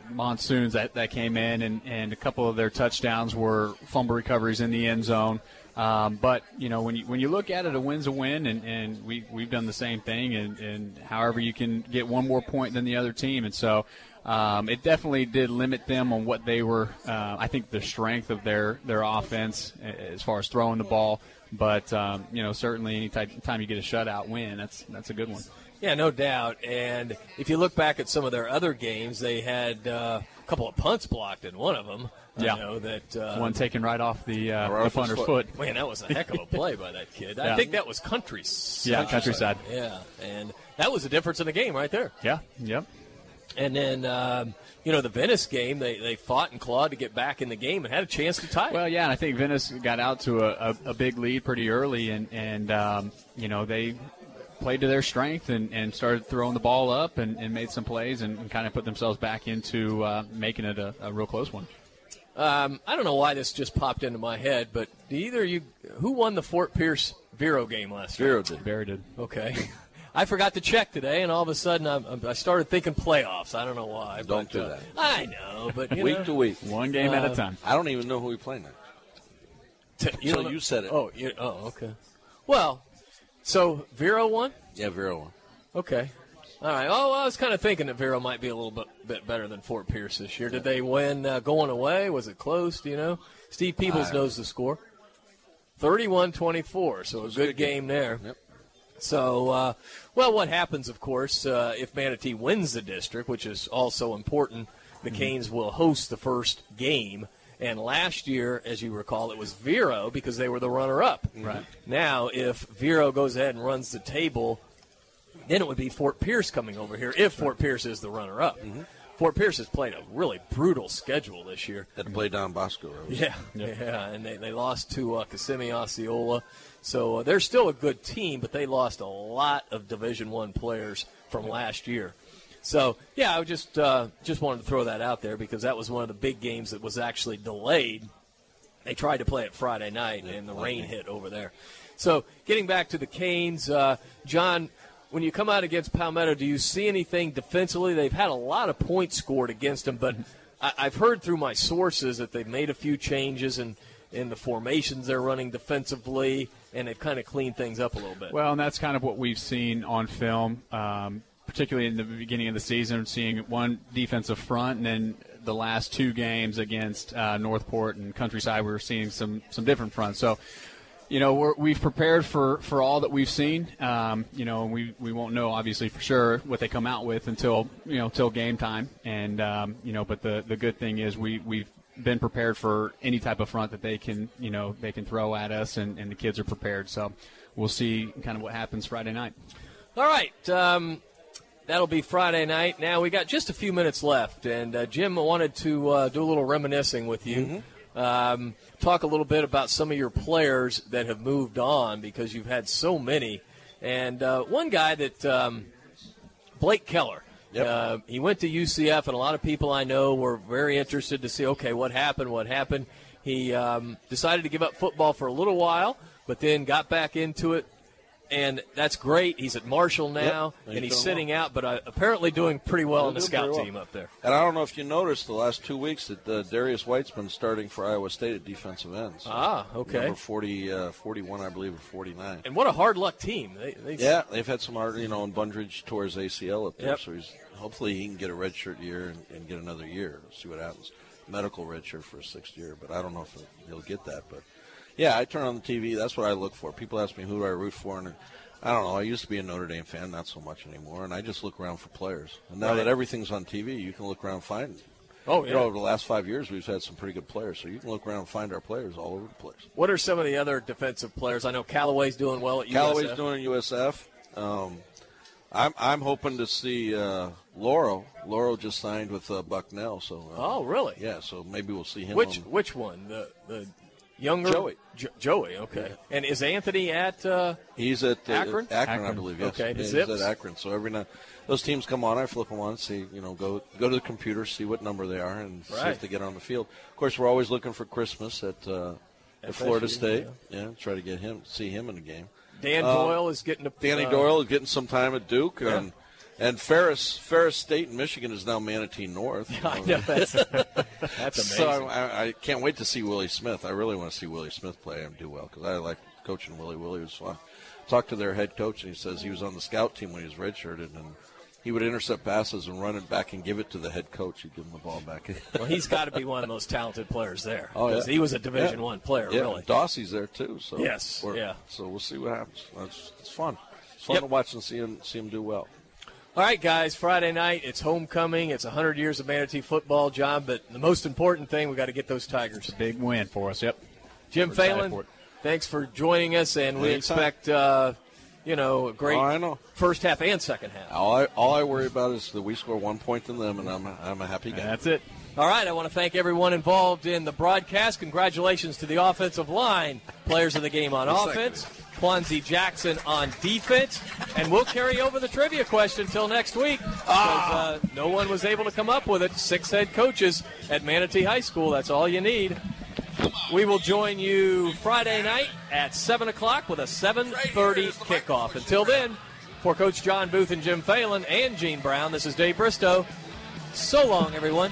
E: monsoons that, that came in, and, and a couple of their touchdowns were fumble recoveries in the end zone. Um, but you know, when you when you look at it, a win's a win, and, and we we've done the same thing. And, and however you can get one more point than the other team, and so um, it definitely did limit them on what they were. Uh, I think the strength of their their offense as far as throwing the ball. But um, you know, certainly any ti- time you get a shutout win, that's that's a good one.
C: Yeah, no doubt. And if you look back at some of their other games, they had uh, a couple of punts blocked in one of them.
E: Yeah.
C: I know that uh,
E: one taken right off the, uh,
C: Right
E: the
C: off
E: punter's
C: foot.
E: foot.
C: Man, that was a heck of a *laughs* play by that kid. I
E: Yeah.
C: think that was countryside.
E: Yeah, countryside.
C: Yeah, and that was the difference in the game right there.
E: Yeah. Yep.
C: And then, um, you know, the Venice game, they, they fought and clawed to get back in the game and had a chance to tie.
E: Well, yeah, and I think Venice got out to a, a, a big lead pretty early, and and um, you know they played to their strength and, and started throwing the ball up and, and made some plays and, and kind of put themselves back into uh, making it a, a real close one.
C: Um, I don't know why this just popped into my head, but either you, who won the Fort Pierce Vero game last
D: year?
C: Vero
D: did.
E: Vero did.
C: Okay. *laughs* I forgot to check today, and all of a sudden I'm, I'm- I started thinking playoffs. I don't know why.
D: Don't
C: but,
D: do
C: uh,
D: that.
C: I know, but you
D: week
C: know.
D: to week,
E: one game at a
C: Uh,
E: time.
D: I don't even know who we play next.
C: T-
D: so
C: know-
D: you said it.
C: Oh, you, oh, okay. Well, so Vero won.
D: Yeah, Vero won.
C: Okay. All right. Oh, I was kind of thinking that Vero might be a little bit, bit better than Fort Pierce this year. Did they win uh, going away? Was it close? Do you know? Steve Peebles
D: I-
C: knows the score. 31-24, so a good game there.
D: Yep.
C: So, uh, well, what happens, of course, uh, if Manatee wins the district, which is also important, the Canes will host the first game. And last year, as you recall, it was Vero because they were the runner-up.
E: Right.
C: Now, if Vero goes ahead and runs the table, then it would be Fort Pierce coming over here if Fort Pierce is the runner-up. Fort Pierce has played a really brutal schedule this year.
D: Had to play Don Bosco. Road.
C: Yeah, yeah, and they, they lost to uh, Kissimmee Osceola, so uh, they're still a good team, but they lost a lot of Division One players from last year. So yeah, I just uh, just wanted to throw that out there because that was one of the big games that was actually delayed They tried to play it Friday night, and the rain hit over there. So, getting back to the Canes, uh, John, when you come out against Palmetto, do you see anything defensively? They've had a lot of points scored against them, but I, I've heard through my sources that they've made a few changes in, in the formations they're running defensively, and they've kind of cleaned things up a little bit.
E: Well, and that's kind of what we've seen on film, um, particularly in the beginning of the season, seeing one defensive front, and then the last two games against uh, Northport and Countryside, we were seeing some some different fronts. So. You know, we're, we've prepared for, for all that we've seen. Um, you know, we, we won't know obviously for sure what they come out with until you know till game time. And um, you know, but the, the good thing is we we've been prepared for any type of front that they can you know they can throw at us, and, and the kids are prepared. So we'll see kind of what happens Friday night.
C: All right. Um, that'll be Friday night. Now we got just a few minutes left, and uh, Jim wanted to uh, do a little reminiscing with you. Um, talk a little bit about some of your players that have moved on because you've had so many. And uh, one guy that um, Blake Keller. Uh, he went to UCF, and a lot of people I know were very interested to see, okay, what happened? What happened? He um, decided to give up football for a little while, but then got back into it, and that's great. He's at Marshall now,
D: Yep.
C: and he's
D: doing
C: sitting out, but uh, apparently doing pretty well
D: They're
C: in the scout
D: well.
C: team up there.
D: And I don't know if you noticed the last two weeks that uh, Darius White's been starting for Iowa State at defensive ends.
C: Ah, okay.
D: Number 40, uh, 41, I believe, or 49.
C: And what a hard luck team. They, they've,
D: Yeah, they've had some hard, you know, and Bundridge tore his ACL up there,
C: Yep.
D: so he's hopefully he can get a redshirt year and, and get another year. See what happens. Medical redshirt for a sixth year, but I don't know if he'll get that. But yeah, I turn on the TV. That's what I look for. People ask me who do I root for, and I don't know. I used to be a Notre Dame fan, not so much anymore, and I just look around for players. And now
C: Right.
D: that everything's on TV, you can look around and find.
C: Oh,
D: You know, over the last five years, we've had some pretty good players, so you can look around and find our players all over the place.
C: What are some of the other defensive players? I know Callaway's doing well at USF.
D: Callaway's doing at USF. Um, I'm I'm hoping to see uh, Laurel. Laurel just signed with uh, Bucknell, so uh,
C: Oh, really?
D: Yeah, so maybe we'll see him.
C: Which
D: on-
C: which one? The the younger
D: Joey.
C: Jo- Joey. Okay. And is Anthony at? Uh,
D: He's at uh,
C: Akron?
D: Akron, I believe. Yes.
C: Okay, the
D: Yeah, he's
C: Zips?
D: at Akron. So every night those teams come on, I flip them on, see you know go go to the computer, see what number they are, and see if they get on the field. Of course, we're always looking for Christmas at uh, at
C: FSU,
D: Florida State. Yeah. try to get him see him in the game.
C: Dan
D: Um,
C: Doyle is getting a
D: Danny
C: uh,
D: Doyle is getting some time at Duke,
C: Yeah.
D: And Ferris Ferris State in Michigan is now Manatee North. *laughs*
C: I know, that's- that's *laughs*
D: So
C: amazing.
D: I, I, I can't wait to see Willie Smith. I really want to see Willie Smith play and do well because I like coaching Willie. Willie was fun. Talked to their head coach, and he says he was on the scout team when he was redshirted, and he would intercept passes and run it back and give it to the head coach. He'd give him the ball back. *laughs*
C: Well, he's got to be one of the most talented players there.
D: Oh, yeah.
C: He was a Division
D: Yeah.
C: One player,
D: yeah,
C: really.
D: Dossie's there too. So
C: Yes, yeah.
D: So we'll see what happens. It's, it's fun. It's fun
C: Yep.
D: to watch and see him see him do well.
C: All right, guys. Friday night. It's homecoming. It's 100 years of Manatee football, job, But the most important thing, we got to get those Tigers.
E: Big win for us. Yep.
C: Jim
E: We're
C: Phelan,
E: for
C: thanks for joining us, and we
D: Anytime.
C: expect uh, you know a great
D: Oh, I know.
C: first half and second half.
D: All I all I worry about is that we score one point to them, and I'm a, I'm a happy guy.
E: That's it.
C: All right, I want to thank everyone involved in the broadcast. Congratulations to the offensive line players of the game on
D: Yes,
C: offense, Kwanzi Jackson on defense, and we'll carry over the trivia question until next week because uh, no one was able to come up with it. Six head coaches at Manatee High School. That's all you need. We will join you Friday night at seven o'clock with a seven thirty kickoff. Until then, for Coach John Booth and Jim Phelan and Gene Brown, this is Dave Bristow. So long, everyone.